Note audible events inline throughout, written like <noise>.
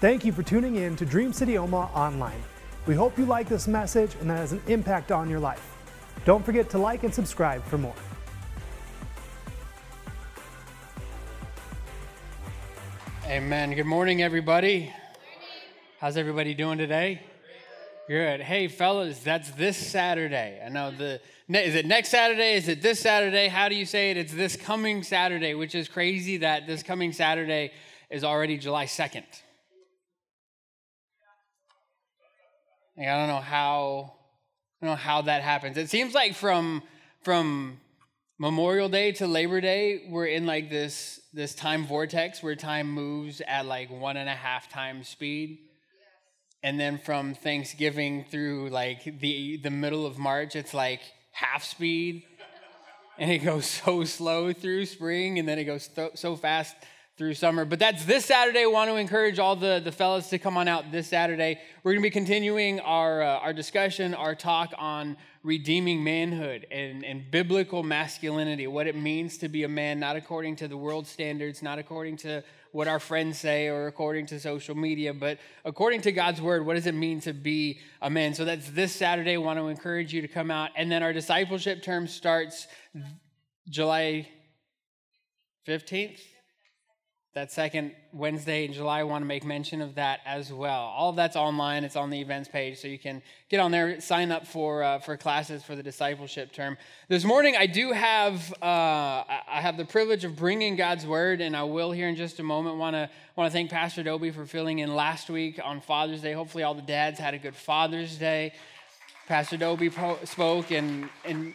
Thank you for tuning in to Dream City Omaha Online. We hope you like this message and that has an impact on your life. Don't forget to like and subscribe for more. Amen. Good morning, everybody. How's everybody doing today? Good. Hey, fellas, that's this Saturday. I know the is it next Saturday? Is it this Saturday? How do you say it? It's this coming Saturday, which is crazy that this coming Saturday is already July 2nd. Like, I don't know how I don't know how that happens. It seems like from from Memorial Day to Labor Day, we're in like this this time vortex where time moves at like one and a half times speed. And then from Thanksgiving through like the the middle of March, it's like half speed. And it goes so slow through spring, and then it goes th- so fast through summer. But that's this Saturday. I want to encourage all the, the fellas to come on out this Saturday. We're going to be continuing our, uh, our discussion, our talk on redeeming manhood and, and biblical masculinity, what it means to be a man, not according to the world standards, not according to what our friends say or according to social media, but according to God's word, what does it mean to be a man? So that's this Saturday. I want to encourage you to come out. And then our discipleship term starts July 15th that second Wednesday in July, I want to make mention of that as well. All of that's online. It's on the events page, so you can get on there, sign up for uh, for classes for the discipleship term. This morning, I do have uh, I have the privilege of bringing God's word, and I will here in just a moment. want to want to thank Pastor Dobie for filling in last week on Father's Day. Hopefully, all the dads had a good Father's Day. Pastor Dobie spoke and and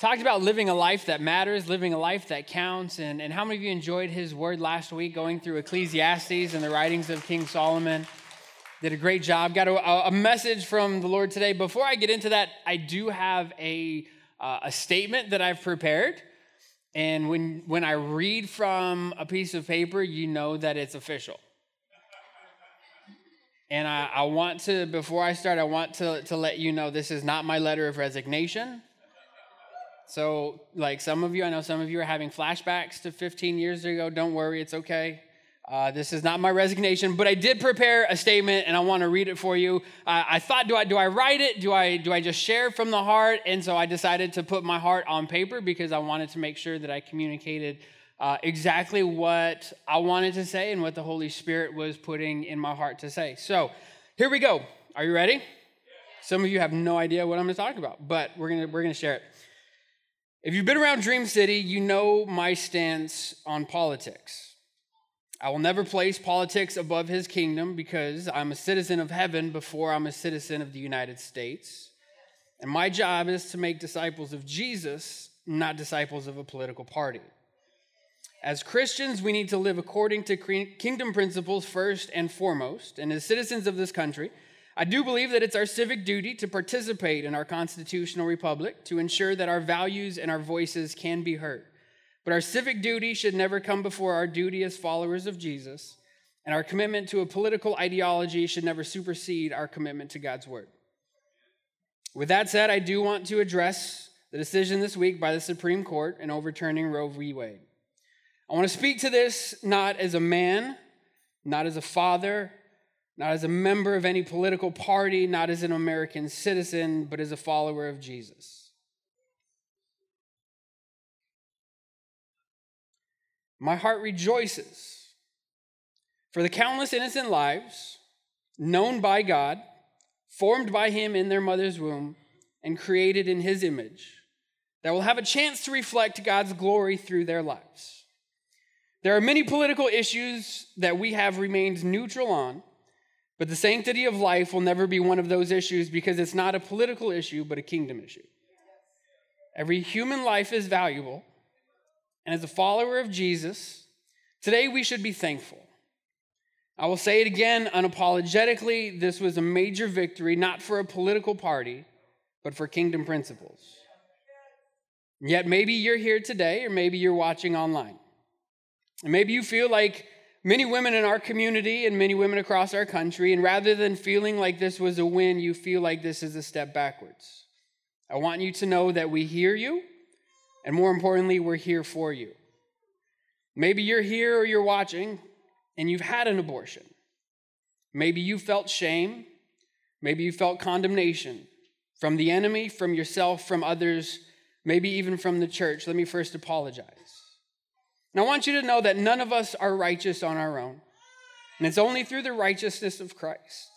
talked about living a life that matters, living a life that counts. And, and how many of you enjoyed his word last week going through Ecclesiastes and the writings of King Solomon? Did a great job. Got a, a message from the Lord today. Before I get into that, I do have a, uh, a statement that I've prepared. And when, when I read from a piece of paper, you know that it's official. And I, I want to, before I start, I want to, to let you know this is not my letter of resignation. So, like some of you, I know some of you are having flashbacks to 15 years ago. Don't worry, it's okay. Uh, this is not my resignation, but I did prepare a statement, and I want to read it for you. Uh, I thought, do I do I write it? Do I do I just share from the heart? And so I decided to put my heart on paper because I wanted to make sure that I communicated uh, exactly what I wanted to say and what the Holy Spirit was putting in my heart to say. So here we go. Are you ready? Some of you have no idea what I'm going to talk about, but we're gonna we're gonna share it. If you've been around Dream City, you know my stance on politics. I will never place politics above his kingdom because I'm a citizen of heaven before I'm a citizen of the United States. And my job is to make disciples of Jesus, not disciples of a political party. As Christians, we need to live according to kingdom principles first and foremost. And as citizens of this country, I do believe that it's our civic duty to participate in our constitutional republic to ensure that our values and our voices can be heard. But our civic duty should never come before our duty as followers of Jesus, and our commitment to a political ideology should never supersede our commitment to God's word. With that said, I do want to address the decision this week by the Supreme Court in overturning Roe v. Wade. I want to speak to this not as a man, not as a father, not as a member of any political party, not as an American citizen, but as a follower of Jesus. My heart rejoices for the countless innocent lives known by God, formed by Him in their mother's womb, and created in His image that will have a chance to reflect God's glory through their lives. There are many political issues that we have remained neutral on but the sanctity of life will never be one of those issues because it's not a political issue, but a kingdom issue. Every human life is valuable. And as a follower of Jesus, today we should be thankful. I will say it again unapologetically this was a major victory, not for a political party, but for kingdom principles. Yet maybe you're here today, or maybe you're watching online. And maybe you feel like many women in our community and many women across our country, and rather than feeling like this was a win, you feel like this is a step backwards. I want you to know that we hear you, and more importantly, we're here for you. Maybe you're here or you're watching and you've had an abortion. Maybe you felt shame. Maybe you felt condemnation from the enemy, from yourself, from others, maybe even from the church. Let me first apologize. And I want you to know that none of us are righteous on our own. And it's only through the righteousness of Christ.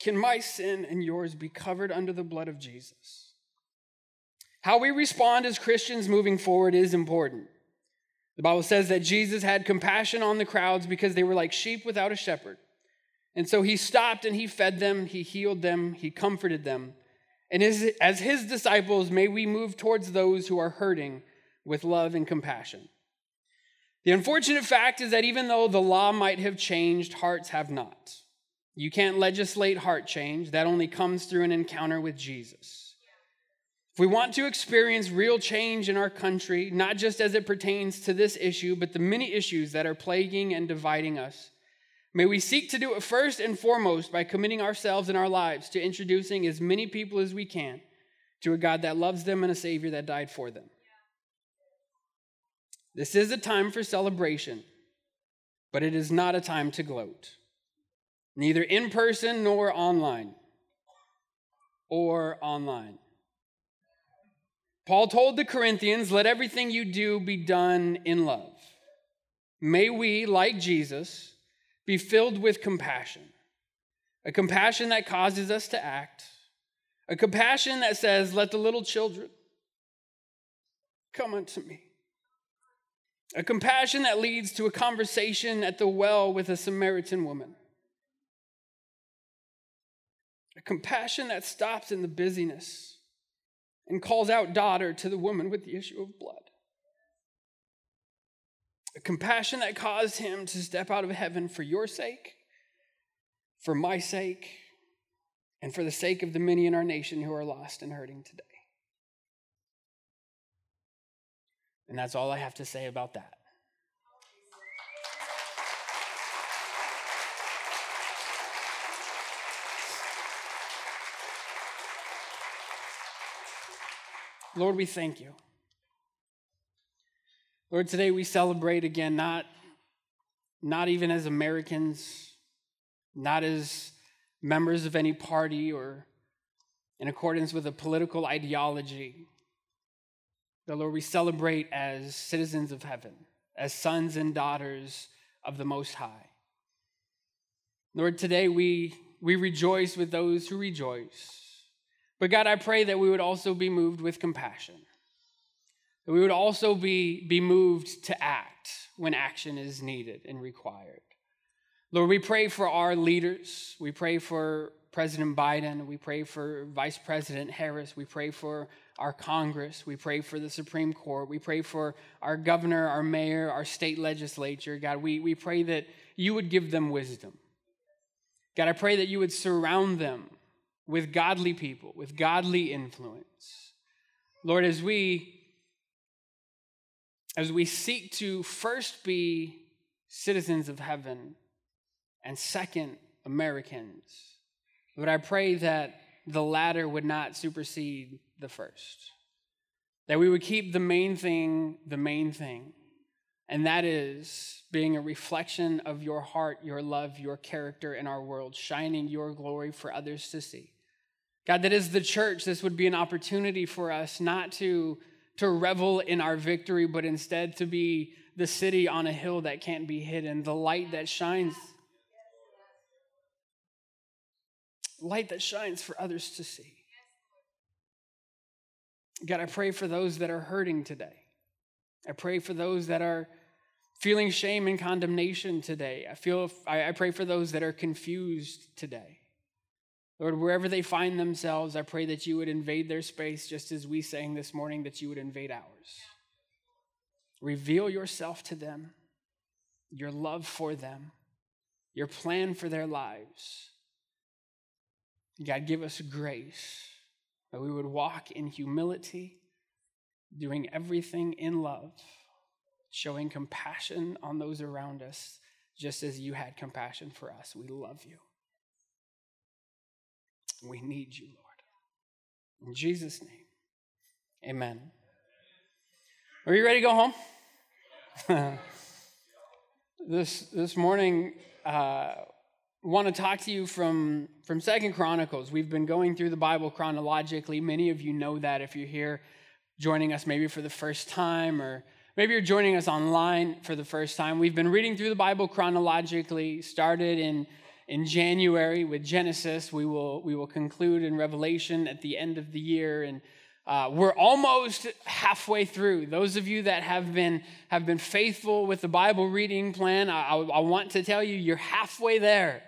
Can my sin and yours be covered under the blood of Jesus? How we respond as Christians moving forward is important. The Bible says that Jesus had compassion on the crowds because they were like sheep without a shepherd. And so he stopped and he fed them, he healed them, he comforted them. And as, as his disciples, may we move towards those who are hurting with love and compassion. The unfortunate fact is that even though the law might have changed, hearts have not. You can't legislate heart change, that only comes through an encounter with Jesus. If we want to experience real change in our country, not just as it pertains to this issue, but the many issues that are plaguing and dividing us, may we seek to do it first and foremost by committing ourselves and our lives to introducing as many people as we can to a God that loves them and a Savior that died for them. This is a time for celebration, but it is not a time to gloat, neither in person nor online. Or online. Paul told the Corinthians, Let everything you do be done in love. May we, like Jesus, be filled with compassion, a compassion that causes us to act, a compassion that says, Let the little children come unto me. A compassion that leads to a conversation at the well with a Samaritan woman. A compassion that stops in the busyness and calls out daughter to the woman with the issue of blood. A compassion that caused him to step out of heaven for your sake, for my sake, and for the sake of the many in our nation who are lost and hurting today. And that's all I have to say about that. Lord, we thank you. Lord, today we celebrate again, not, not even as Americans, not as members of any party or in accordance with a political ideology. But Lord, we celebrate as citizens of heaven, as sons and daughters of the Most High. Lord, today we, we rejoice with those who rejoice. But God, I pray that we would also be moved with compassion. That we would also be, be moved to act when action is needed and required. Lord, we pray for our leaders. We pray for President Biden. We pray for Vice President Harris. We pray for our Congress. We pray for the Supreme Court. We pray for our governor, our mayor, our state legislature. God, we, we pray that you would give them wisdom. God, I pray that you would surround them with godly people, with godly influence. Lord, as we as we seek to first be citizens of heaven and second Americans, Lord, I pray that the latter would not supersede the first. That we would keep the main thing the main thing, and that is being a reflection of your heart, your love, your character in our world, shining your glory for others to see. God, that is the church, this would be an opportunity for us not to, to revel in our victory, but instead to be the city on a hill that can't be hidden, the light that shines. Light that shines for others to see. God, I pray for those that are hurting today. I pray for those that are feeling shame and condemnation today. I feel I pray for those that are confused today. Lord, wherever they find themselves, I pray that you would invade their space just as we sang this morning that you would invade ours. Reveal yourself to them, your love for them, your plan for their lives. God, give us grace that we would walk in humility, doing everything in love, showing compassion on those around us, just as you had compassion for us. We love you. We need you, Lord. In Jesus' name, amen. Are you ready to go home? <laughs> this, this morning, uh, want to talk to you from from Second Chronicles. We've been going through the Bible chronologically. Many of you know that if you're here joining us maybe for the first time or maybe you're joining us online for the first time. We've been reading through the Bible chronologically, started in in January with Genesis. We will we will conclude in Revelation at the end of the year and uh, we're almost halfway through. Those of you that have been have been faithful with the Bible reading plan, I, I, want to tell you, you're halfway there.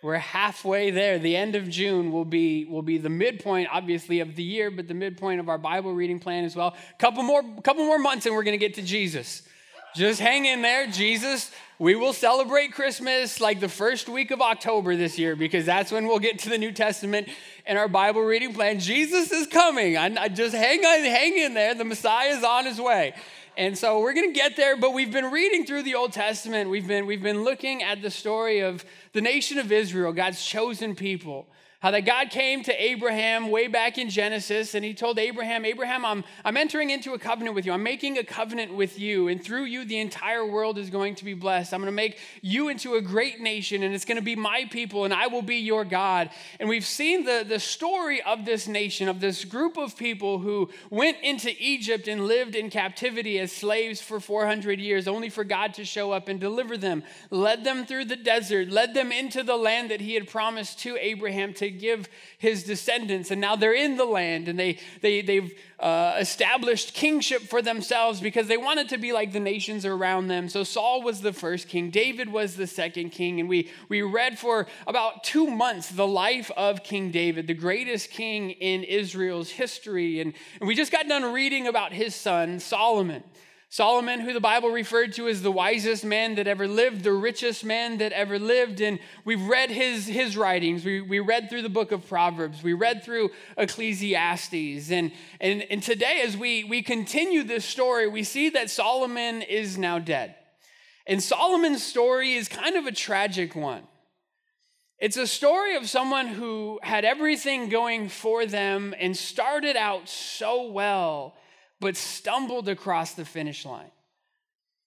We're halfway there. The end of June will be will be the midpoint, obviously, of the year, but the midpoint of our Bible reading plan as well. A couple more, couple more months, and we're going to get to Jesus. Just hang in there, Jesus. We will celebrate Christmas like the first week of October this year because that's when we'll get to the New Testament and our Bible reading plan. Jesus is coming. I, I just hang on, hang in there. The Messiah is on his way. And so we're going to get there, but we've been reading through the Old Testament. We've been, we've been looking at the story of the nation of Israel, God's chosen people. How that God came to Abraham way back in Genesis and he told Abraham, Abraham, I'm, I'm entering into a covenant with you. I'm making a covenant with you. And through you, the entire world is going to be blessed. I'm going to make you into a great nation and it's going to be my people and I will be your God. And we've seen the, the story of this nation, of this group of people who went into Egypt and lived in captivity as slaves for 400 years, only for God to show up and deliver them, led them through the desert, led them into the land that he had promised to Abraham to give his descendants. And now they're in the land and they, they, they've uh, established kingship for themselves because they wanted to be like the nations around them. So Saul was the first king, David was the second king. And we, we read for about two months the life of King David, the greatest king in Israel's history. And, and we just got done reading about his son, Solomon. Solomon, who the Bible referred to as the wisest man that ever lived, the richest man that ever lived. And we've read his, his writings. We, we read through the book of Proverbs. We read through Ecclesiastes. And, and, and today, as we, we continue this story, we see that Solomon is now dead. And Solomon's story is kind of a tragic one. It's a story of someone who had everything going for them and started out so well but stumbled across the finish line.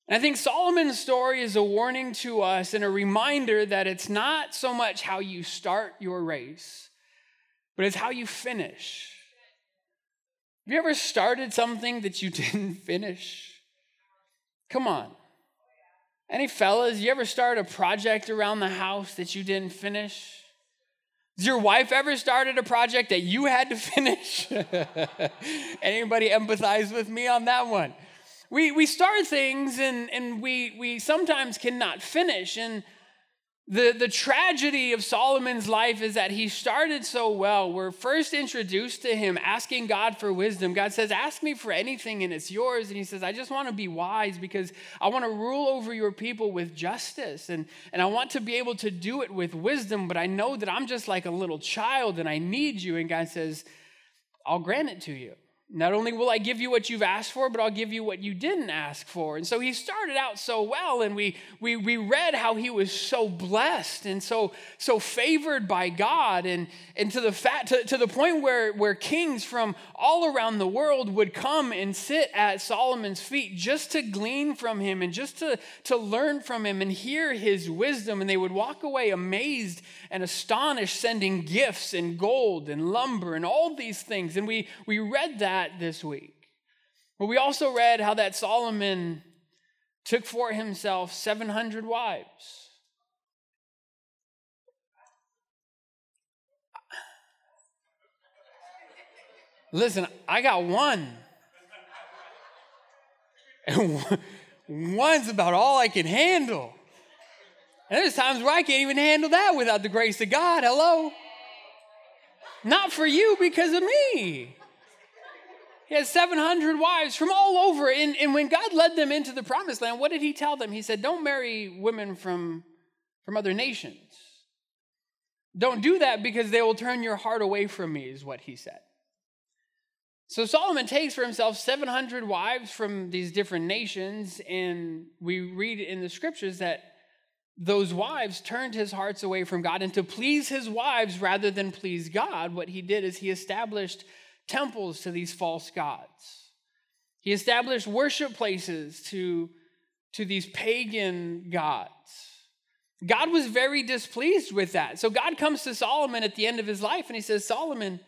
And I think Solomon's story is a warning to us and a reminder that it's not so much how you start your race, but it's how you finish. Have you ever started something that you <laughs> didn't finish? Come on. Any fellas, you ever start a project around the house that you didn't finish? Has your wife ever started a project that you had to <laughs> finish? Anybody empathize with me on that one? We, we start things and, and we, we sometimes cannot finish. And the, the tragedy of Solomon's life is that he started so well. We're first introduced to him asking God for wisdom. God says, Ask me for anything and it's yours. And he says, I just want to be wise because I want to rule over your people with justice. And, and I want to be able to do it with wisdom, but I know that I'm just like a little child and I need you. And God says, I'll grant it to you. Not only will I give you what you've asked for, but I'll give you what you didn't ask for. And so he started out so well, and we, we, we read how he was so blessed and so, so favored by God, and, and to, the fat, to, to the point where, where kings from all around the world would come and sit at Solomon's feet just to glean from him and just to, to learn from him and hear his wisdom. And they would walk away amazed and astonished, sending gifts and gold and lumber and all these things. And we, we read that that this week. But we also read how that Solomon took for himself 700 wives. Listen, I got one. And <laughs> one's about all I can handle. And there's times where I can't even handle that without the grace of God. Hello? Not for you, because of me. He had 700 wives from all over. And, and when God led them into the promised land, what did he tell them? He said, Don't marry women from, from other nations. Don't do that because they will turn your heart away from me, is what he said. So Solomon takes for himself 700 wives from these different nations, and we read in the scriptures that those wives turned his hearts away from God. And to please his wives rather than please God, what he did is he established temples to these false gods. He established worship places to, to these pagan gods. God was very displeased with that. So God comes to Solomon at the end of his life and he says, Solomon,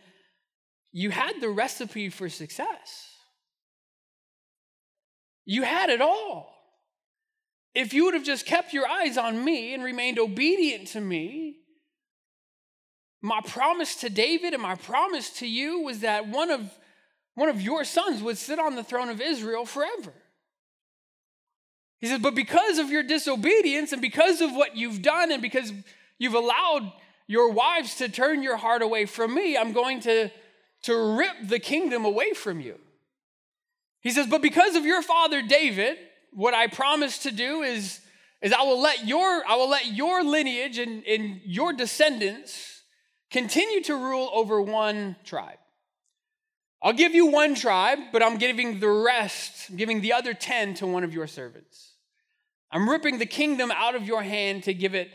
you had the recipe for success. You had it all. If you would have just kept your eyes on me and remained obedient to me, my promise to David and my promise to you was that one of, one of your sons would sit on the throne of Israel forever. He says, But because of your disobedience and because of what you've done and because you've allowed your wives to turn your heart away from me, I'm going to, to rip the kingdom away from you. He says, But because of your father David, what I promise to do is, is I will let your, I will let your lineage and, and your descendants continue to rule over one tribe. I'll give you one tribe, but I'm giving the rest, I'm giving the other 10 to one of your servants. I'm ripping the kingdom out of your hand to give it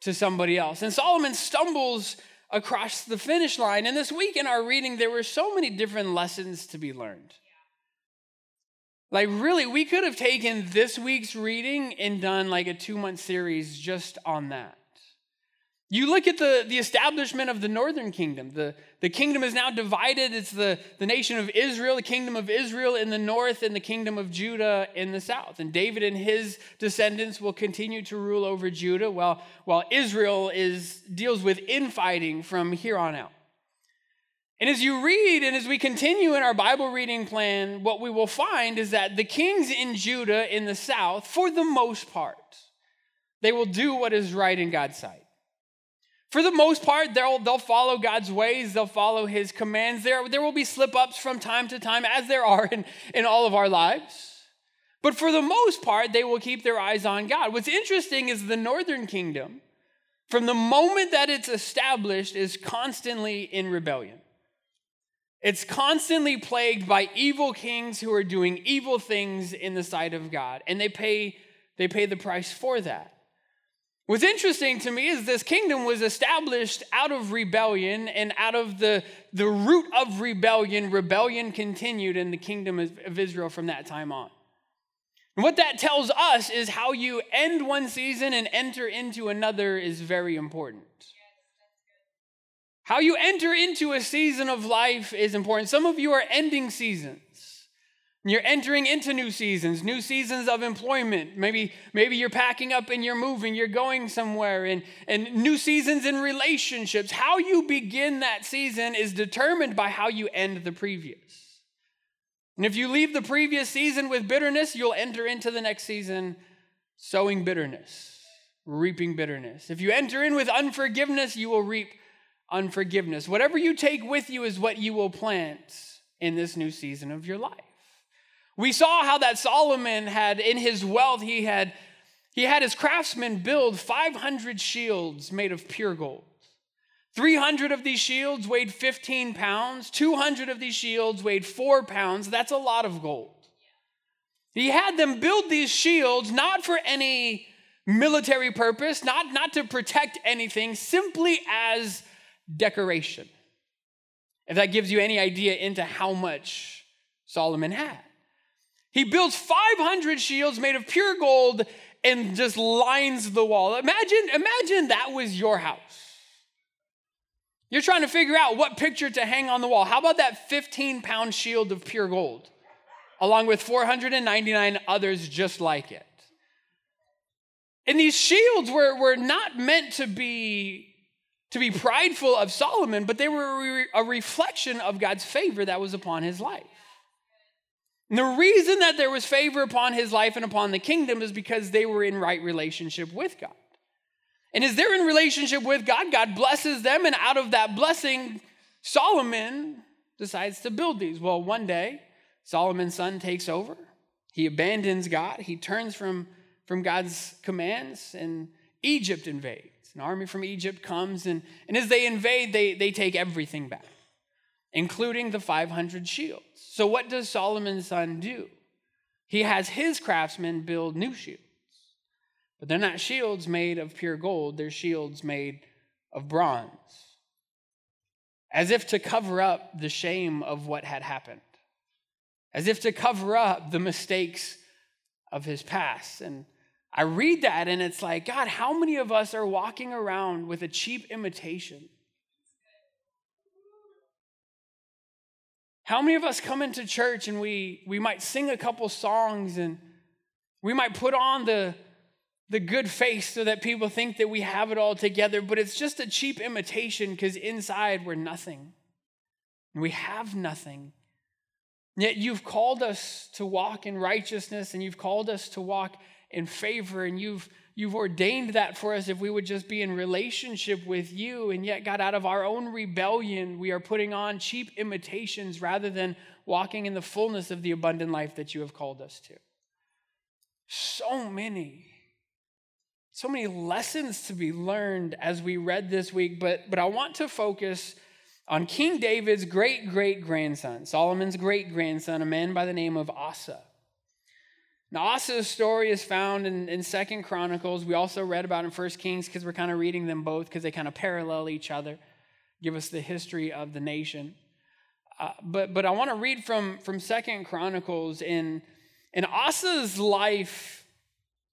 to somebody else. And Solomon stumbles across the finish line. And this week in our reading, there were so many different lessons to be learned. Like, really, we could have taken this week's reading and done like a two month series just on that. You look at the, the establishment of the northern kingdom. The, the kingdom is now divided. It's the, the nation of Israel, the kingdom of Israel in the north, and the kingdom of Judah in the south. And David and his descendants will continue to rule over Judah while, while Israel is, deals with infighting from here on out. And as you read and as we continue in our Bible reading plan, what we will find is that the kings in Judah in the south, for the most part, they will do what is right in God's sight. For the most part, they'll, they'll follow God's ways, they'll follow his commands. There, there will be slip ups from time to time, as there are in, in all of our lives. But for the most part, they will keep their eyes on God. What's interesting is the northern kingdom, from the moment that it's established, is constantly in rebellion. It's constantly plagued by evil kings who are doing evil things in the sight of God, and they pay, they pay the price for that. What's interesting to me is this kingdom was established out of rebellion, and out of the, the root of rebellion, rebellion continued in the kingdom of Israel from that time on. And what that tells us is how you end one season and enter into another is very important. How you enter into a season of life is important. Some of you are ending seasons. You're entering into new seasons, new seasons of employment. Maybe, maybe you're packing up and you're moving, you're going somewhere, and, and new seasons in relationships. How you begin that season is determined by how you end the previous. And if you leave the previous season with bitterness, you'll enter into the next season sowing bitterness, reaping bitterness. If you enter in with unforgiveness, you will reap unforgiveness. Whatever you take with you is what you will plant in this new season of your life. We saw how that Solomon had, in his wealth, he had, he had his craftsmen build 500 shields made of pure gold. 300 of these shields weighed 15 pounds. 200 of these shields weighed four pounds. That's a lot of gold. He had them build these shields not for any military purpose, not, not to protect anything, simply as decoration. If that gives you any idea into how much Solomon had. He builds 500 shields made of pure gold and just lines the wall. Imagine, imagine that was your house. You're trying to figure out what picture to hang on the wall. How about that 15 pound shield of pure gold, along with 499 others just like it? And these shields were, were not meant to be, to be prideful of Solomon, but they were a reflection of God's favor that was upon his life. And the reason that there was favor upon his life and upon the kingdom is because they were in right relationship with God. And as they're in relationship with God, God blesses them, and out of that blessing, Solomon decides to build these. Well, one day, Solomon's son takes over. He abandons God. He turns from, from God's commands, and Egypt invades. An army from Egypt comes, and, and as they invade, they, they take everything back including the 500 shields. So, what does Solomon's son do? He has his craftsmen build new shields. But they're not shields made of pure gold, they're shields made of bronze. As if to cover up the shame of what had happened, as if to cover up the mistakes of his past. And I read that and it's like, God, how many of us are walking around with a cheap imitation? How many of us come into church and we, we might sing a couple songs and we might put on the, the good face so that people think that we have it all together, but it's just a cheap imitation because inside we're nothing. We have nothing. Yet you've called us to walk in righteousness and you've called us to walk in favor and you've you've ordained that for us if we would just be in relationship with you and yet God out of our own rebellion we are putting on cheap imitations rather than walking in the fullness of the abundant life that you have called us to. So many so many lessons to be learned as we read this week but but I want to focus on King David's great great grandson, Solomon's great grandson, a man by the name of Asa. Now, Asa's story is found in, in Second Chronicles. We also read about in First Kings because we're kind of reading them both because they kind of parallel each other, give us the history of the nation. Uh, but but I want to read from from Second Chronicles in in Asa's life,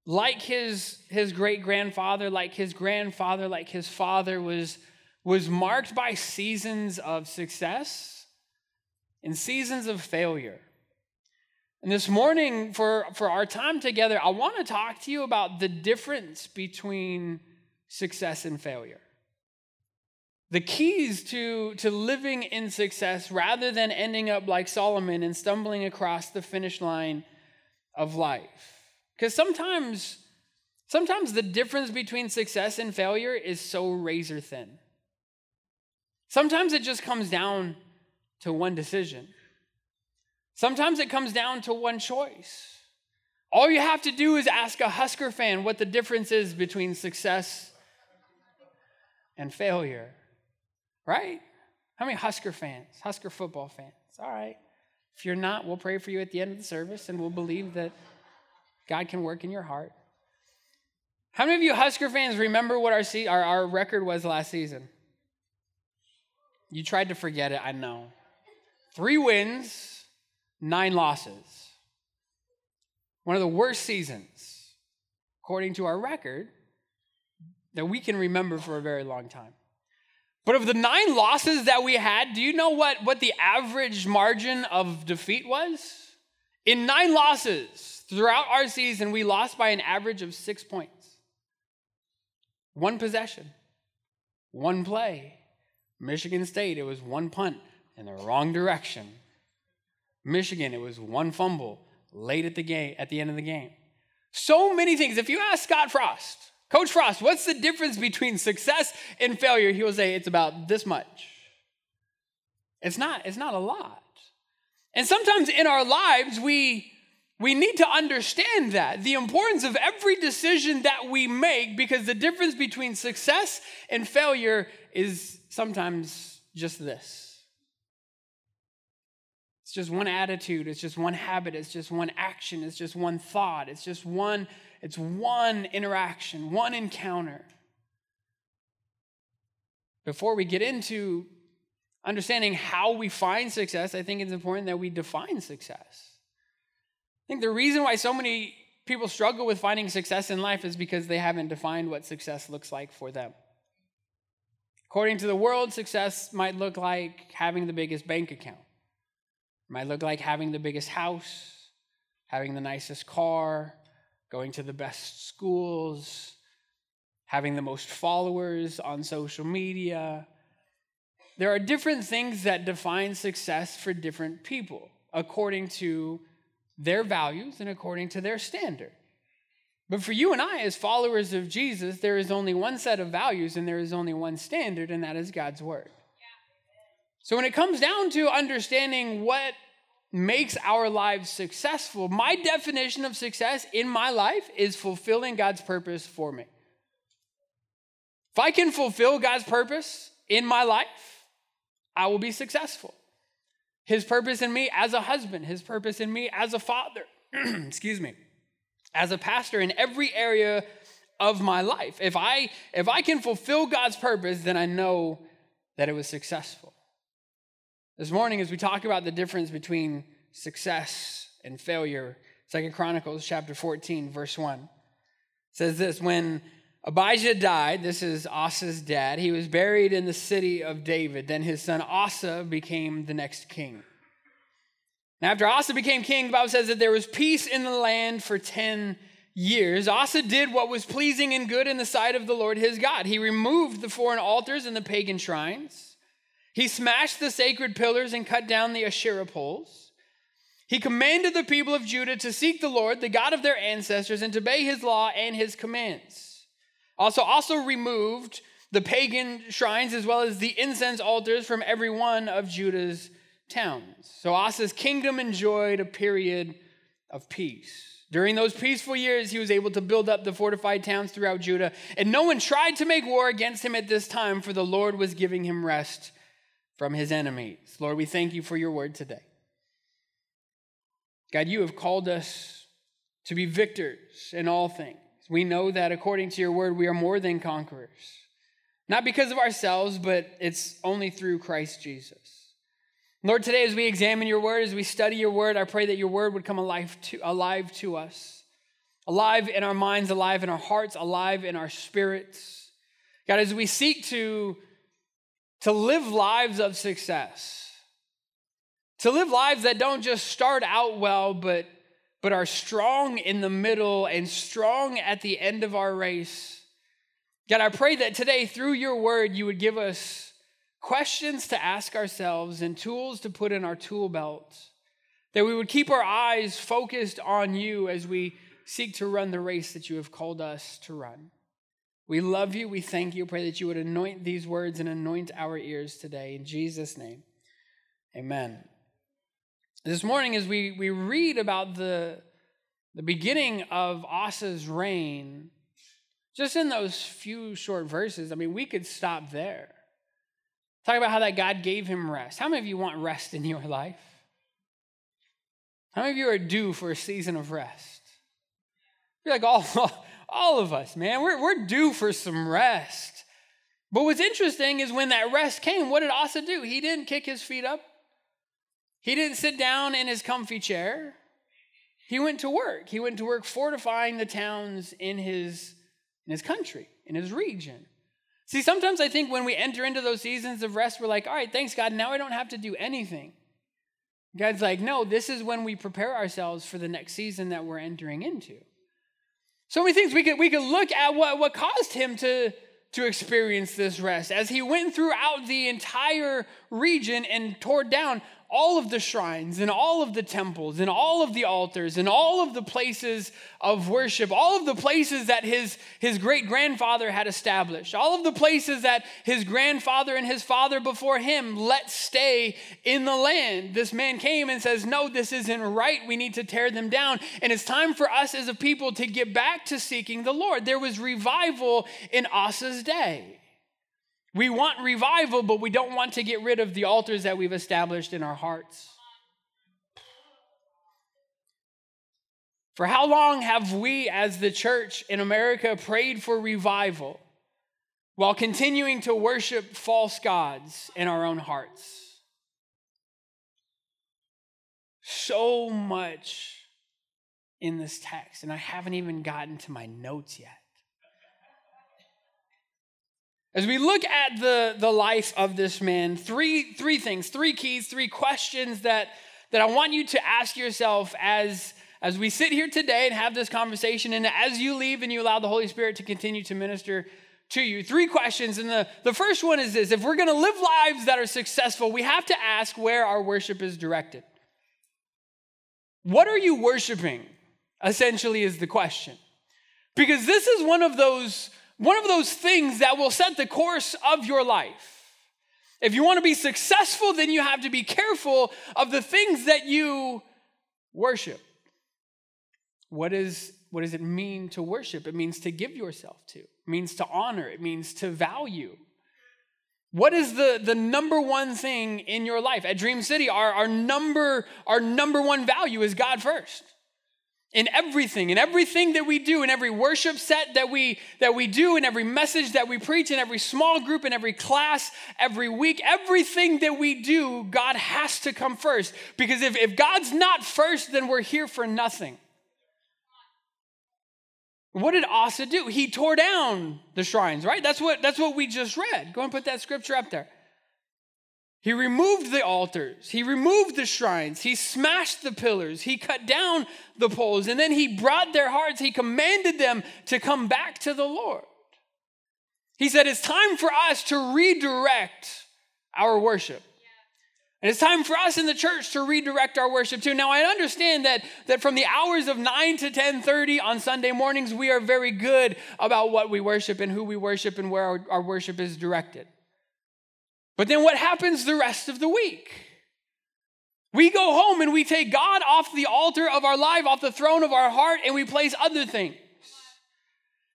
like his his great grandfather, like his grandfather, like his father was was marked by seasons of success and seasons of failure. And this morning, for, for our time together, I want to talk to you about the difference between success and failure. The keys to, to living in success rather than ending up like Solomon and stumbling across the finish line of life. Because sometimes, sometimes the difference between success and failure is so razor thin. Sometimes it just comes down to one decision. Sometimes it comes down to one choice. All you have to do is ask a Husker fan what the difference is between success and failure. Right? How many Husker fans, Husker football fans? All right. If you're not, we'll pray for you at the end of the service and we'll believe that God can work in your heart. How many of you Husker fans remember what our, our, our record was last season? You tried to forget it, I know. Three wins, nine losses. One of the worst seasons, according to our record, that we can remember for a very long time. But of the nine losses that we had, do you know what, what the average margin of defeat was? In nine losses throughout our season, we lost by an average of six points. One possession, one play, Michigan State, it was one punt in the wrong direction. Michigan, it was one fumble late at the game at the end of the game. So many things. If you ask Scott Frost, Coach Frost, what's the difference between success and failure? He will say it's about this much. It's not, it's not a lot. And sometimes in our lives, we we need to understand that the importance of every decision that we make because the difference between success and failure is sometimes just this. It's just one attitude, it's just one habit, it's just one action, it's just one thought, it's just one it's one interaction, one encounter. Before we get into understanding how we find success, I think it's important that we define success. I think the reason why so many people struggle with finding success in life is because they haven't defined what success looks like for them. According to the world, success might look like having the biggest bank account, might look like having the biggest house, having the nicest car, going to the best schools, having the most followers on social media. There are different things that define success for different people according to their values and according to their standard. But for you and I, as followers of Jesus, there is only one set of values and there is only one standard, and that is God's word. So when it comes down to understanding what makes our lives successful, my definition of success in my life is fulfilling God's purpose for me. If I can fulfill God's purpose in my life, I will be successful. His purpose in me as a husband, his purpose in me as a father, <clears throat> excuse me, as a pastor in every area of my life. If I if I can fulfill God's purpose, then I know that it was successful. This morning as we talk about the difference between success and failure, Second Chronicles chapter 14 verse 1. says this when Abijah died, this is Asa's dad, he was buried in the city of David. Then his son Asa became the next king. Now, after Asa became king, the Bible says that there was peace in the land for 10 years. Asa did what was pleasing and good in the sight of the Lord his God. He removed the foreign altars and the pagan shrines. He smashed the sacred pillars and cut down the Asherah poles. He commanded the people of Judah to seek the Lord, the God of their ancestors, and to obey his law and his commands. Also, also removed the pagan shrines as well as the incense altars from every one of Judah's towns. So Asa's kingdom enjoyed a period of peace. During those peaceful years, he was able to build up the fortified towns throughout Judah, and no one tried to make war against him at this time, for the Lord was giving him rest from his enemies. Lord, we thank you for your word today. God, you have called us to be victors in all things. We know that according to your word, we are more than conquerors. Not because of ourselves, but it's only through Christ Jesus. Lord, today as we examine your word, as we study your word, I pray that your word would come alive to, alive to us, alive in our minds, alive in our hearts, alive in our spirits. God, as we seek to, to live lives of success, to live lives that don't just start out well, but but are strong in the middle and strong at the end of our race. God, I pray that today, through your word, you would give us questions to ask ourselves and tools to put in our tool belt. That we would keep our eyes focused on you as we seek to run the race that you have called us to run. We love you. We thank you. Pray that you would anoint these words and anoint our ears today. In Jesus' name, amen. This morning, as we, we read about the, the beginning of Asa's reign, just in those few short verses, I mean, we could stop there. Talk about how that God gave him rest. How many of you want rest in your life? How many of you are due for a season of rest? You're like all, <laughs> oh, all of us, man. We're, we're due for some rest. But what's interesting is when that rest came, what did Asa do? He didn't kick his feet up. He didn't sit down in his comfy chair. He went to work. He went to work fortifying the towns in his, in his country, in his region. See, sometimes I think when we enter into those seasons of rest, we're like, all right, thanks, God, now I don't have to do anything. God's like, no, this is when we prepare ourselves for the next season that we're entering into. So many things we could, we could look at what, what caused him to, to experience this rest. As he went throughout the entire region and tore down all of the shrines and all of the temples and all of the altars and all of the places of worship, all of the places that his, his great grandfather had established, all of the places that his grandfather and his father before him let stay in the land. This man came and says, No, this isn't right. We need to tear them down. And it's time for us as a people to get back to seeking the Lord. There was revival in Asa's day. We want revival, but we don't want to get rid of the altars that we've established in our hearts. For how long have we, as the church in America, prayed for revival while continuing to worship false gods in our own hearts? So much in this text, and I haven't even gotten to my notes yet. As we look at the, the life of this man, three, three things, three keys, three questions that, that I want you to ask yourself as, as we sit here today and have this conversation, and as you leave and you allow the Holy Spirit to continue to minister to you. Three questions. And the, the first one is this if we're going to live lives that are successful, we have to ask where our worship is directed. What are you worshiping? Essentially, is the question. Because this is one of those one of those things that will set the course of your life. If you want to be successful, then you have to be careful of the things that you worship. What, is, what does it mean to worship? It means to give yourself to, it means to honor, it means to value. What is the, the number one thing in your life? At Dream City, our, our, number, our number one value is God first in everything in everything that we do in every worship set that we that we do in every message that we preach in every small group in every class every week everything that we do god has to come first because if, if god's not first then we're here for nothing What did Asa do? He tore down the shrines, right? That's what, that's what we just read. Go and put that scripture up there. He removed the altars. He removed the shrines. He smashed the pillars. He cut down the poles. And then he brought their hearts. He commanded them to come back to the Lord. He said, It's time for us to redirect our worship. And it's time for us in the church to redirect our worship too. Now I understand that, that from the hours of 9 to 10:30 on Sunday mornings, we are very good about what we worship and who we worship and where our, our worship is directed. But then what happens the rest of the week? We go home and we take God off the altar of our life, off the throne of our heart, and we place other things.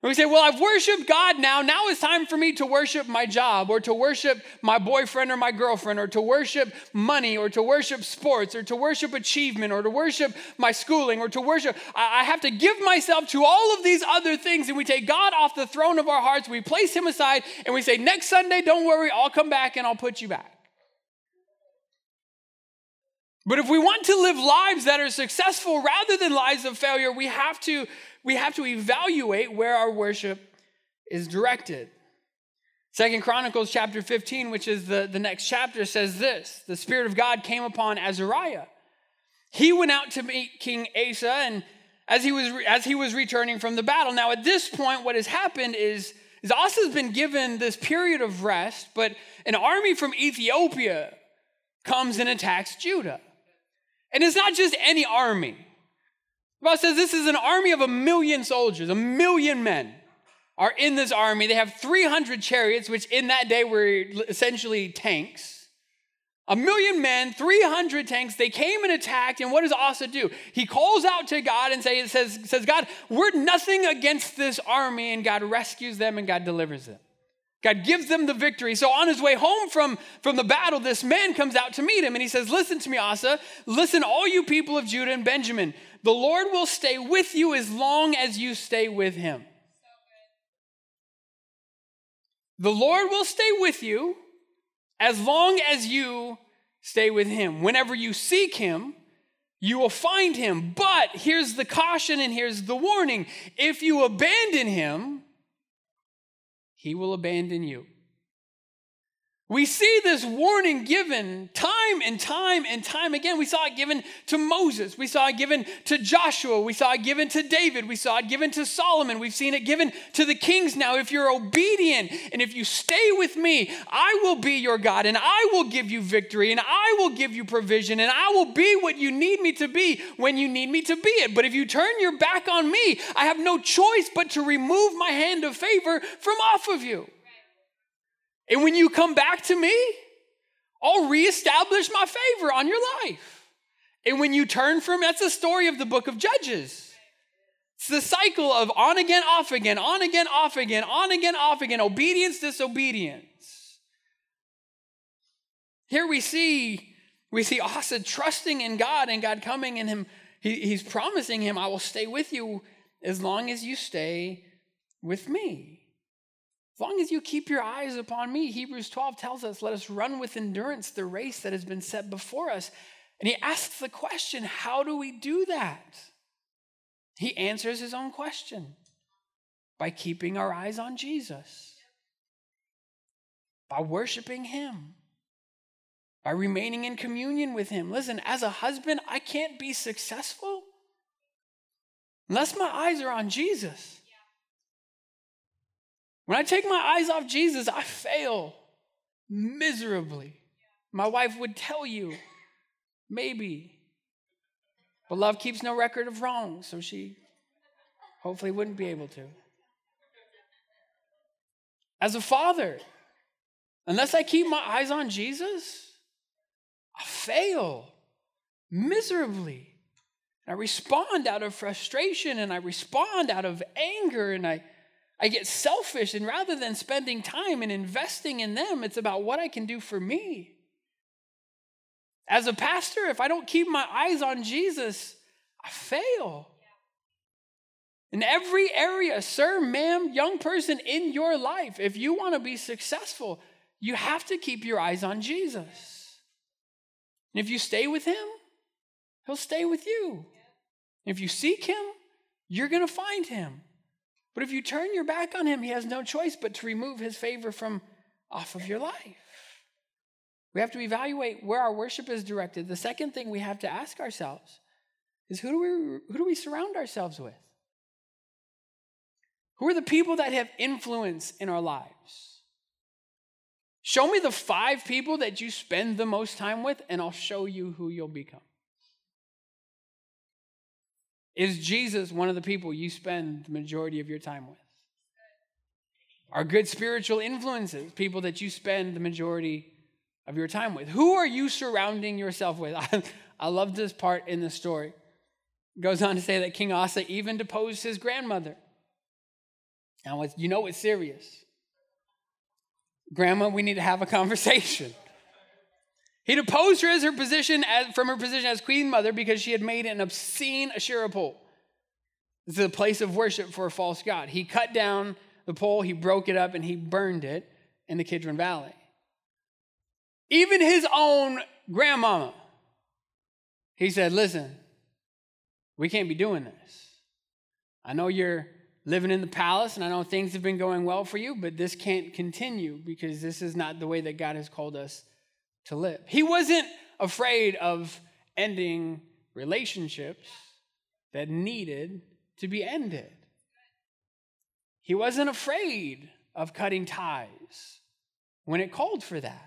We say, Well, I've worshiped God now. Now it's time for me to worship my job, or to worship my boyfriend or my girlfriend, or to worship money, or to worship sports, or to worship achievement, or to worship my schooling, or to worship. I have to give myself to all of these other things. And we take God off the throne of our hearts, we place him aside, and we say, Next Sunday, don't worry, I'll come back and I'll put you back. But if we want to live lives that are successful rather than lives of failure, we have to we have to evaluate where our worship is directed. Second Chronicles chapter 15, which is the, the next chapter, says this The Spirit of God came upon Azariah. He went out to meet King Asa, and as he was as he was returning from the battle. Now, at this point, what has happened is, is Asa's been given this period of rest, but an army from Ethiopia comes and attacks Judah. And it's not just any army. The Bible says this is an army of a million soldiers, a million men are in this army. They have 300 chariots, which in that day were essentially tanks. A million men, 300 tanks, they came and attacked. And what does Asa do? He calls out to God and say, says, says, God, we're nothing against this army. And God rescues them and God delivers them. God gives them the victory. So on his way home from, from the battle, this man comes out to meet him and he says, Listen to me, Asa. Listen, all you people of Judah and Benjamin. The Lord will stay with you as long as you stay with him. The Lord will stay with you as long as you stay with him. Whenever you seek him, you will find him. But here's the caution and here's the warning if you abandon him, he will abandon you. We see this warning given time and time and time again. We saw it given to Moses. We saw it given to Joshua. We saw it given to David. We saw it given to Solomon. We've seen it given to the kings now. If you're obedient and if you stay with me, I will be your God and I will give you victory and I will give you provision and I will be what you need me to be when you need me to be it. But if you turn your back on me, I have no choice but to remove my hand of favor from off of you. And when you come back to me, I'll reestablish my favor on your life. And when you turn from, that's the story of the book of Judges. It's the cycle of on again, off again, on again, off again, on again, off again, obedience, disobedience. Here we see, we see Asa trusting in God and God coming and him, he, he's promising him, I will stay with you as long as you stay with me. As long as you keep your eyes upon me, Hebrews 12 tells us, let us run with endurance the race that has been set before us. And he asks the question, how do we do that? He answers his own question by keeping our eyes on Jesus, by worshiping him, by remaining in communion with him. Listen, as a husband, I can't be successful unless my eyes are on Jesus. When I take my eyes off Jesus, I fail miserably. My wife would tell you, maybe. But love keeps no record of wrong, so she hopefully wouldn't be able to. As a father, unless I keep my eyes on Jesus, I fail miserably. I respond out of frustration and I respond out of anger and I I get selfish, and rather than spending time and investing in them, it's about what I can do for me. As a pastor, if I don't keep my eyes on Jesus, I fail. In every area, sir, ma'am, young person in your life, if you want to be successful, you have to keep your eyes on Jesus. And if you stay with him, he'll stay with you. if you seek him, you're going to find him. But if you turn your back on him, he has no choice but to remove his favor from off of your life. We have to evaluate where our worship is directed. The second thing we have to ask ourselves is who do we, who do we surround ourselves with? Who are the people that have influence in our lives? Show me the five people that you spend the most time with, and I'll show you who you'll become. Is Jesus one of the people you spend the majority of your time with? Are good spiritual influences people that you spend the majority of your time with? Who are you surrounding yourself with? <laughs> I, love this part in the story. It goes on to say that King Asa even deposed his grandmother. Now, you know it's serious. Grandma, we need to have a <laughs> conversation. He deposed her as her position as, from her position as queen mother because she had made an obscene Asherah pole. This is a place of worship for a false god. He cut down the pole, he broke it up, and he burned it in the Kidron Valley. Even his own grandmama, he said, Listen, we can't be doing this. I know you're living in the palace, and I know things have been going well for you, but this can't continue because this is not the way that God has called us to live. He wasn't afraid of ending relationships that needed to be ended. He wasn't afraid of cutting ties when it called for that.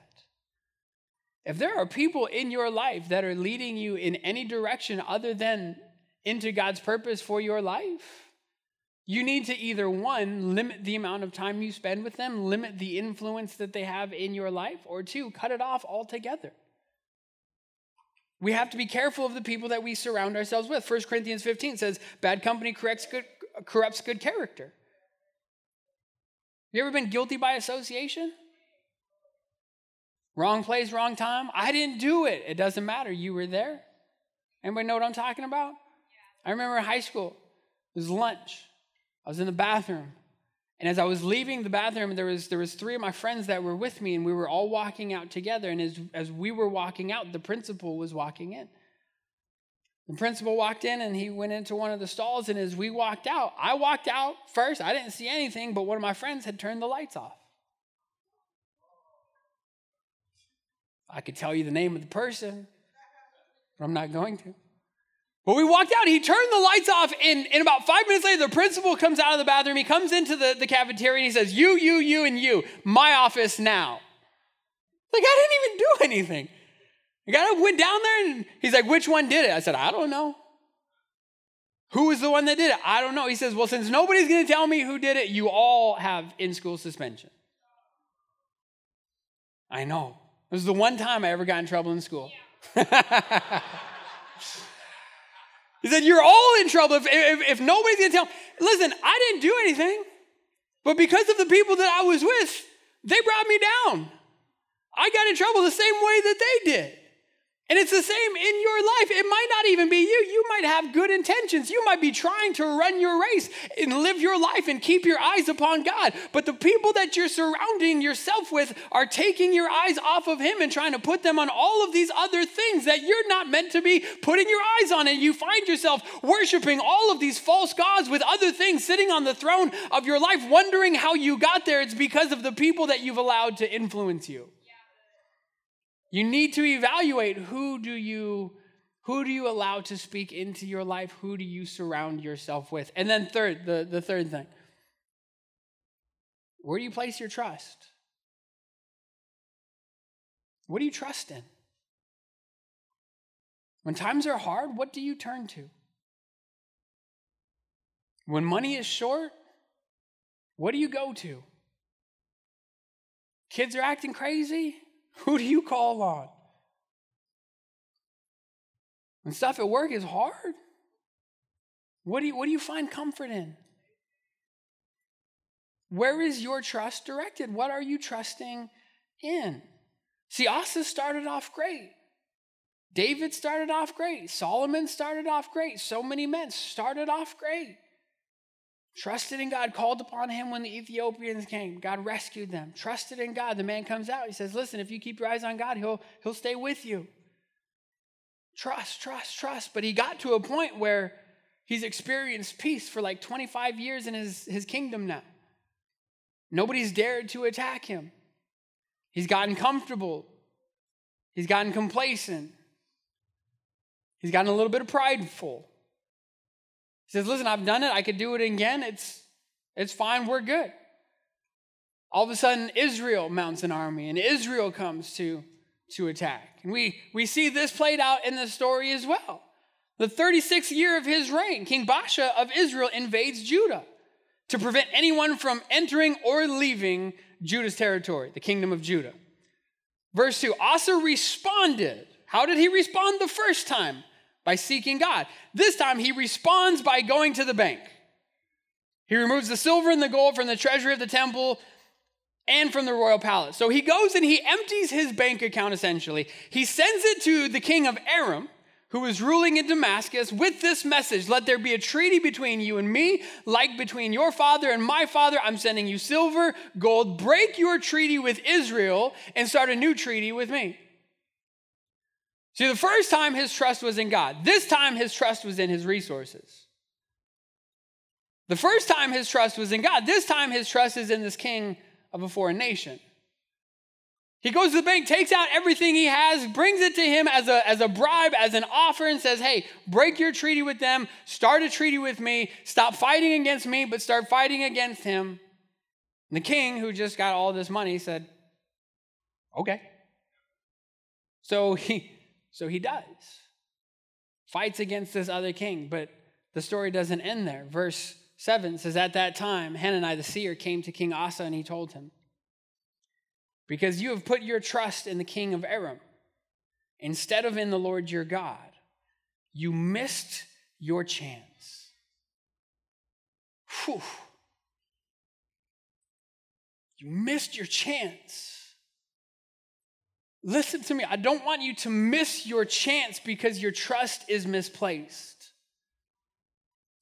If there are people in your life that are leading you in any direction other than into God's purpose for your life, you need to either one, limit the amount of time you spend with them, limit the influence that they have in your life, or two, cut it off altogether. We have to be careful of the people that we surround ourselves with. 1 Corinthians 15 says, Bad company good, corrupts good character. You ever been guilty by association? Wrong place, wrong time? I didn't do it. It doesn't matter. You were there. Anybody know what I'm talking about? I remember in high school, it was lunch. I was in the bathroom. And as I was leaving the bathroom, there was, there was three of my friends that were with me, and we were all walking out together. And as, as we were walking out, the principal was walking in. The principal walked in and he went into one of the stalls. And as we walked out, I walked out first. I didn't see anything, but one of my friends had turned the lights off. I could tell you the name of the person, but I'm not going to. But we walked out, he turned the lights off, and, and about five minutes later, the principal comes out of the bathroom. He comes into the, the cafeteria and he says, You, you, you, and you, my office now. Like, I didn't even do anything. The guy went down there and he's like, Which one did it? I said, I don't know. Who was the one that did it? I don't know. He says, Well, since nobody's going to tell me who did it, you all have in school suspension. I know. This is the one time I ever got in trouble in school. Yeah. <laughs> He said, You're all in trouble if, if, if nobody's gonna tell. Listen, I didn't do anything, but because of the people that I was with, they brought me down. I got in trouble the same way that they did. And it's the same in your life. It might not even be you. You might have good intentions. You might be trying to run your race and live your life and keep your eyes upon God. But the people that you're surrounding yourself with are taking your eyes off of Him and trying to put them on all of these other things that you're not meant to be putting your eyes on. And you find yourself worshiping all of these false gods with other things sitting on the throne of your life, wondering how you got there. It's because of the people that you've allowed to influence you. You need to evaluate who do you who do you allow to speak into your life? Who do you surround yourself with? And then third, the, the third thing. Where do you place your trust? What do you trust in? When times are hard, what do you turn to? When money is short, what do you go to? Kids are acting crazy? Who do you call on? When stuff at work is hard, what do you, what do you find comfort in? Where is your trust directed? What are you trusting in? See, Asa started off great. David started off great. Solomon started off great. So many men started off great. Trusted in God, called upon him when the Ethiopians came. God rescued them. Trusted in God. The man comes out. He says, Listen, if you keep your eyes on God, he'll, he'll stay with you. Trust, trust, trust. But he got to a point where He's experienced peace for like 25 years in his, his kingdom now. Nobody's dared to attack him. He's gotten comfortable. He's gotten complacent. He's gotten a little bit of prideful. He says, Listen, I've done it. I could do it again. It's, it's fine. We're good. All of a sudden, Israel mounts an army and Israel comes to, to attack. And we, we see this played out in the story as well. The 36th year of his reign, King Baasha of Israel invades Judah to prevent anyone from entering or leaving Judah's territory, the kingdom of Judah. Verse 2 Asa responded. How did he respond the first time? By seeking God. This time he responds by going to the bank. He removes the silver and the gold from the treasury of the temple and from the royal palace. So he goes and he empties his bank account essentially. He sends it to the king of Aram, who is ruling in Damascus, with this message Let there be a treaty between you and me, like between your father and my father. I'm sending you silver, gold. Break your treaty with Israel and start a new treaty with me. See, the first time his trust was in God, this time his trust was in his resources. The first time his trust was in God, this time his trust is in this king of a foreign nation. He goes to the bank, takes out everything he has, brings it to him as a, as a bribe, as an offer, and says, Hey, break your treaty with them, start a treaty with me, stop fighting against me, but start fighting against him. And the king, who just got all this money, said, Okay. So he, so he does. Fights against this other king, but the story doesn't end there. Verse 7 says, At that time, Hanani the seer came to King Asa and he told him, Because you have put your trust in the king of Aram instead of in the Lord your God, you missed your chance. Whew. You missed your chance. Listen to me. I don't want you to miss your chance because your trust is misplaced.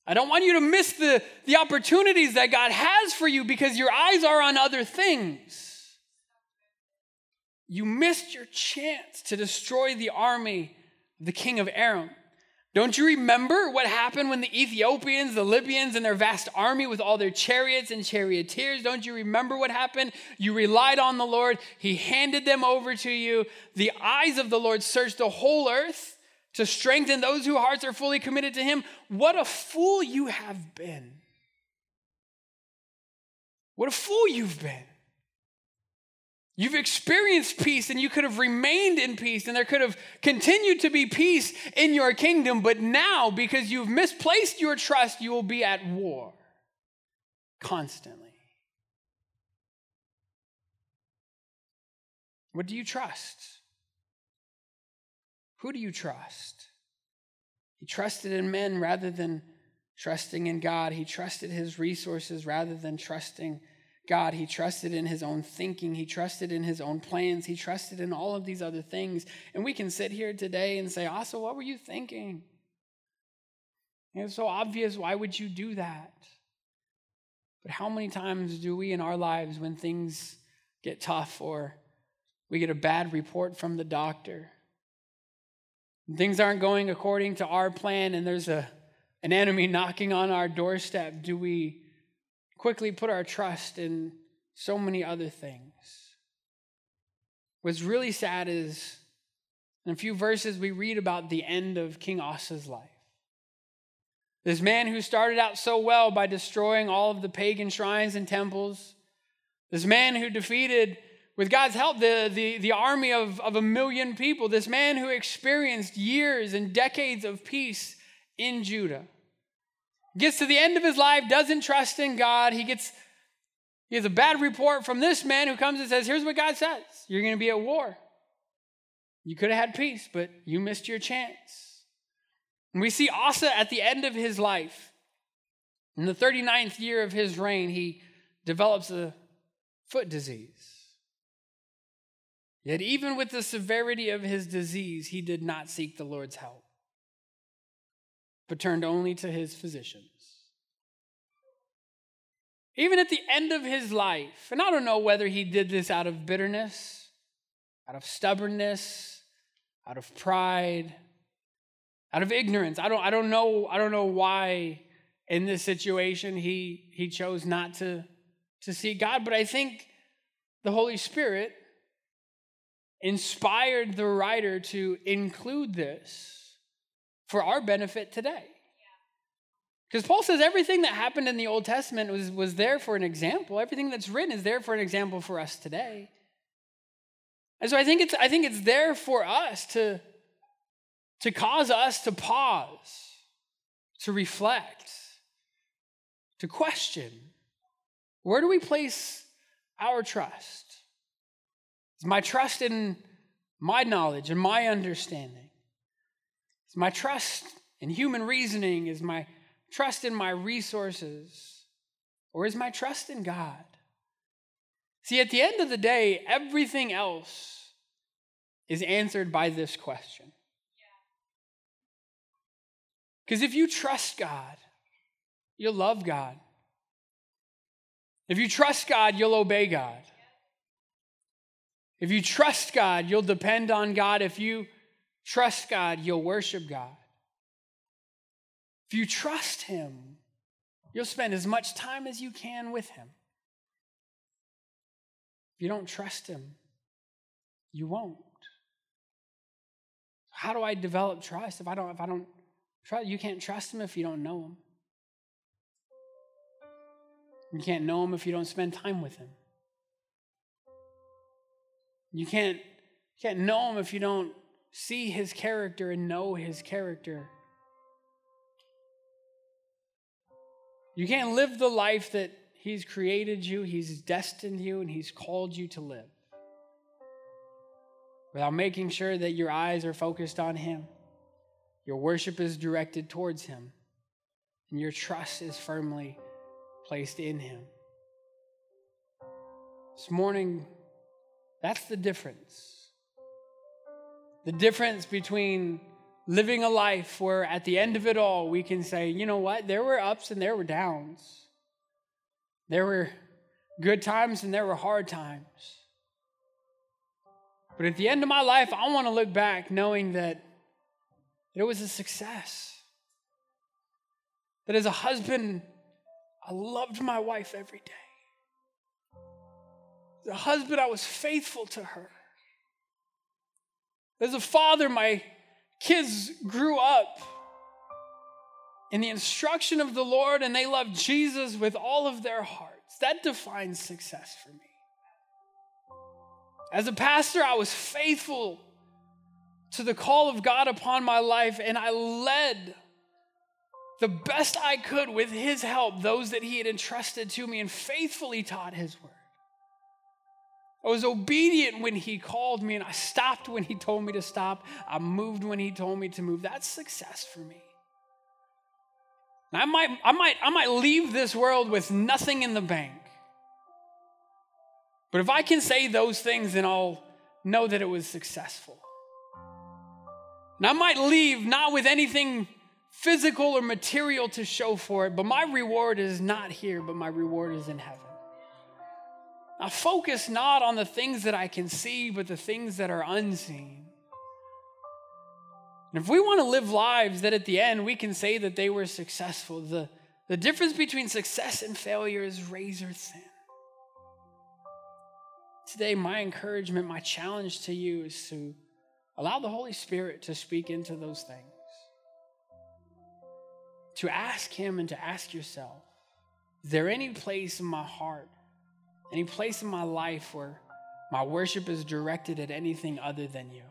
I don't want you to miss the, the opportunities that God has for you because your eyes are on other things. You missed your chance to destroy the army of the king of Aram. Don't you remember what happened when the Ethiopians, the Libyans, and their vast army with all their chariots and charioteers? Don't you remember what happened? You relied on the Lord, He handed them over to you. The eyes of the Lord searched the whole earth to strengthen those whose hearts are fully committed to Him. What a fool you have been! What a fool you've been. You've experienced peace and you could have remained in peace and there could have continued to be peace in your kingdom, but now, because you've misplaced your trust, you will be at war constantly. What do you trust? Who do you trust? He trusted in men rather than trusting in God. He trusted his resources rather than trusting God. He trusted in his own thinking. He trusted in his own plans. He trusted in all of these other things. And we can sit here today and say, Asa, what were you thinking? It's so obvious. Why would you do that? But how many times do we in our lives, when things get tough or we get a bad report from the doctor, things aren't going according to our plan and there's a, an enemy knocking on our doorstep, do we quickly put our trust in so many other things? What's really sad is in a few verses we read about the end of King Asa's life. This man who started out so well by destroying all of the pagan shrines and temples, this man who defeated with God's help, the, the, the army of, of a million people, this man who experienced years and decades of peace in Judah, gets to the end of his life, doesn't trust in God. He gets he has a bad report from this man who comes and says, Here's what God says you're going to be at war. You could have had peace, but you missed your chance. And we see Asa at the end of his life. In the 39th year of his reign, he develops a foot disease. Yet, even with the severity of his disease, he did not seek the Lord's help, but turned only to his physicians. Even at the end of his life, and I don't know whether he did this out of bitterness, out of stubbornness, out of pride, out of ignorance. I don't, I don't know, I don't know why in this situation he he chose not to to see God, but I think the Holy Spirit inspired the writer to include this for our benefit today. Because Paul says everything that happened in the Old Testament was, was there for an example. Everything that's written is there for an example for us today. And so I think it's, I think it's there for us to, to cause us to pause, to reflect, to question. Where do we place our trust? Is my trust in my knowledge and my understanding? Is my trust in human reasoning? Is my trust in my resources? Or is my trust in God? See, at the end of the day, everything else is answered by this question. Because if you trust God, you'll love God. If you trust God, you'll obey God. If you trust God, you'll depend on God. If you trust God, you'll worship God. If you trust Him, you'll spend as much time as you can with Him. If you don't trust Him, you won't. How do I develop trust if I don't if I don't trust you can't trust him if you don't know him. You can't know him if you don't spend time with him. You can't, you can't know him if you don't see his character and know his character. You can't live the life that he's created you, he's destined you, and he's called you to live without making sure that your eyes are focused on him, your worship is directed towards him, and your trust is firmly placed in him. This morning, that's the difference. The difference between living a life where at the end of it all we can say, you know what, there were ups and there were downs. There were good times and there were hard times. But at the end of my life, I want to look back knowing that it was a success. That as a husband, I loved my wife every day. As a husband, I was faithful to her. As a father, my kids grew up in the instruction of the Lord and they loved Jesus with all of their hearts. That defines success for me. As a pastor, I was faithful to the call of God upon my life and I led the best I could with His help those that He had entrusted to me and faithfully taught His word. I was obedient when he called me, and I stopped when he told me to stop. I moved when he told me to move. That's success for me. I might, I might, I might leave this world with nothing in the bank. But if I can say those things, then I'll know that it was successful. And I might leave not with anything physical or material to show for it, but my reward is not here, but my reward is in heaven. I focus not on the things that I can see, but the things that are unseen. And if we want to live lives that at the end we can say that they were successful, the, the difference between success and failure is razor thin. Today, my encouragement, my challenge to you is to allow the Holy Spirit to speak into those things. To ask Him and to ask yourself, is there any place in my heart any place in my life where my worship is directed at anything other than you?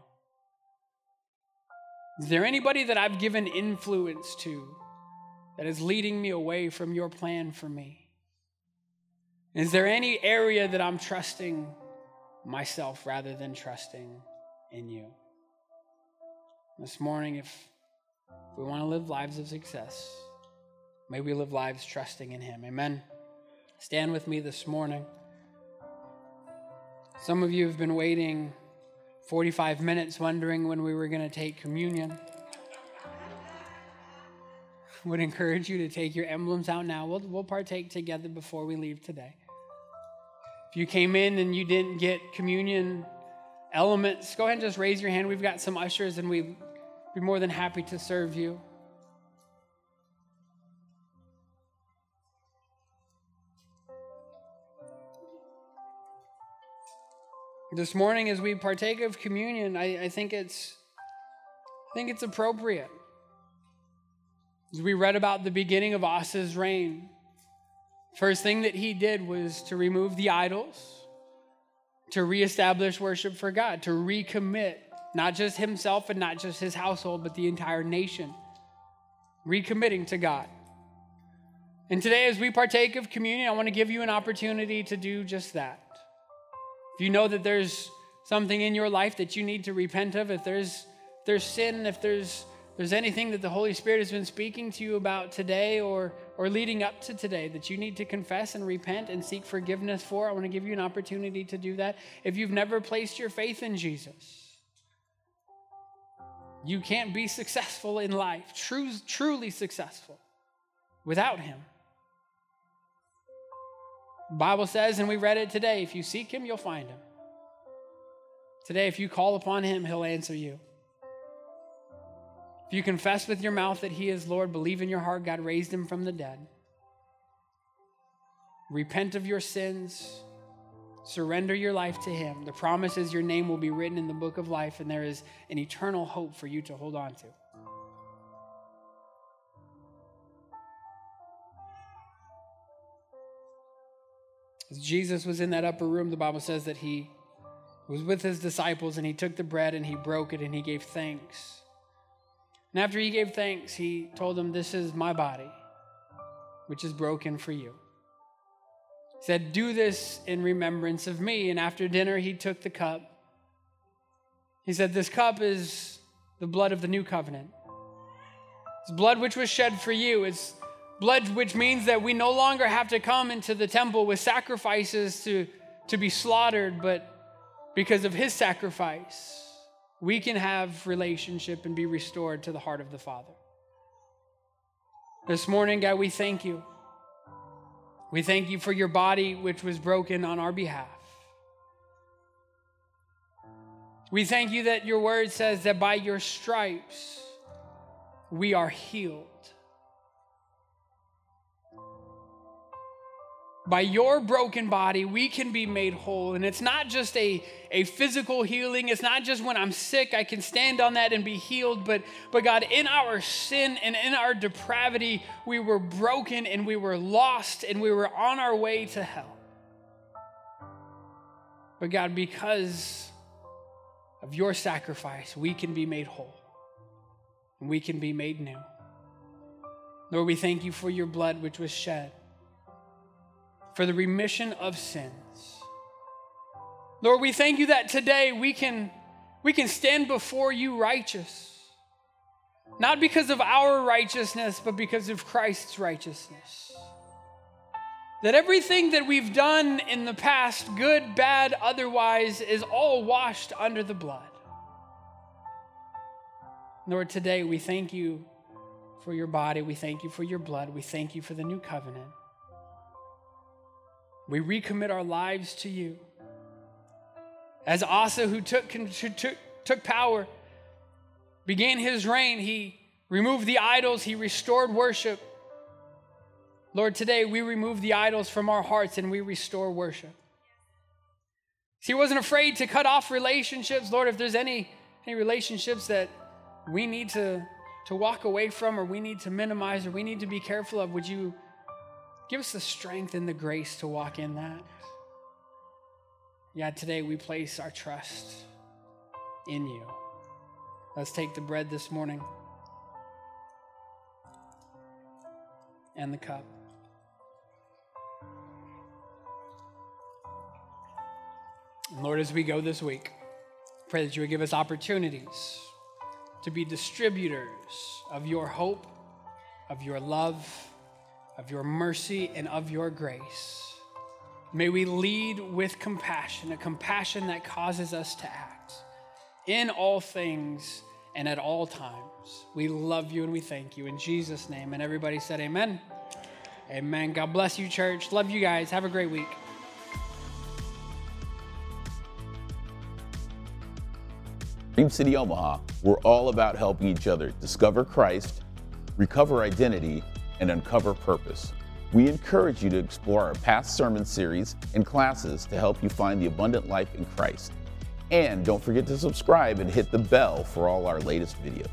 Is there anybody that I've given influence to that is leading me away from your plan for me? Is there any area that I'm trusting myself rather than trusting in you? This morning, if we want to live lives of success, may we live lives trusting in Him. Amen. Stand with me this morning. Some of you have been waiting 45 minutes wondering when we were going to take communion. Would encourage you to take your emblems out now. We'll, we'll partake together before we leave today. If you came in and you didn't get communion elements, go ahead and just raise your hand. We've got some ushers and we'd be more than happy to serve you. This morning, as we partake of communion, I, I think it's I think it's appropriate. As we read about the beginning of Asa's reign, first thing that he did was to remove the idols, to reestablish worship for God, to recommit not just himself and not just his household, but the entire nation, recommitting to God. And today, as we partake of communion, I want to give you an opportunity to do just that. If you know that there's something in your life that you need to repent of, if there's, if there's sin, if there's there's anything that the Holy Spirit has been speaking to you about today or, or leading up to today that you need to confess and repent and seek forgiveness for, I want to give you an opportunity to do that. If you've never placed your faith in Jesus, you can't be successful in life, true, truly successful, without Him. Bible says, and we read it today if you seek Him, you'll find Him. Today, if you call upon Him, He'll answer you. If you confess with your mouth that He is Lord, believe in your heart God raised Him from the dead, repent of your sins, surrender your life to Him, the promise is your name will be written in the book of life, and there is an eternal hope for you to hold on to. As Jesus was in that upper room, the Bible says that he was with his disciples and he took the bread and he broke it and he gave thanks. And after he gave thanks, he told them, This is my body, which is broken for you. He said, Do this in remembrance of me. And after dinner, he took the cup. He said, This cup is the blood of the new covenant. It's blood which was shed for you. It's blood which means that we no longer have to come into the temple with sacrifices to, to be slaughtered, but because of his sacrifice, we can have relationship and be restored to the heart of the Father. This morning, God, we thank you. We thank you for your body, which was broken on our behalf. We thank you that your word says that by your stripes we are healed. By your broken body, we can be made whole. And it's not just a, a physical healing. It's not just when I'm sick, I can stand on that and be healed. But, but God, in our sin and in our depravity, we were broken and we were lost and we were on our way to hell. But God, because of your sacrifice, we can be made whole and we can be made new. Lord, we thank you for your blood which was shed for the remission of sins. Lord, we thank you that today we can, we can stand before you righteous, not because of our righteousness, but because of Christ's righteousness. That everything that we've done in the past, good, bad, otherwise, is all washed under the blood. Lord, today we thank you for your body. We thank you for your blood. We thank you for the new covenant. We recommit our lives to you. As Asa, who took, took, took power, began his reign, he removed the idols, he restored worship. Lord, today we remove the idols from our hearts and we restore worship. See, He wasn't afraid to cut off relationships. Lord, if there's any, any relationships that we need to, to walk away from or we need to minimize or we need to be careful of, would you Give us the strength and the grace to walk in that. Yeah, today we place our trust in you. Let's take the bread this morning and the cup. And Lord, as we go this week, pray that you would give us opportunities to be distributors of your hope, of your love of your mercy and of your grace. May we lead with compassion, a compassion that causes us to act in all things and at all times. We love you and we thank you in Jesus' name. And everybody said, Amen. Amen. God bless you, church. Love you guys. Have a great week. Dream City Omaha, we're all about helping each other discover Christ, recover identity, and uncover purpose. We encourage you to explore our past sermon series and classes to help you find the abundant life in Christ. And don't forget to subscribe and hit the bell for all our latest videos.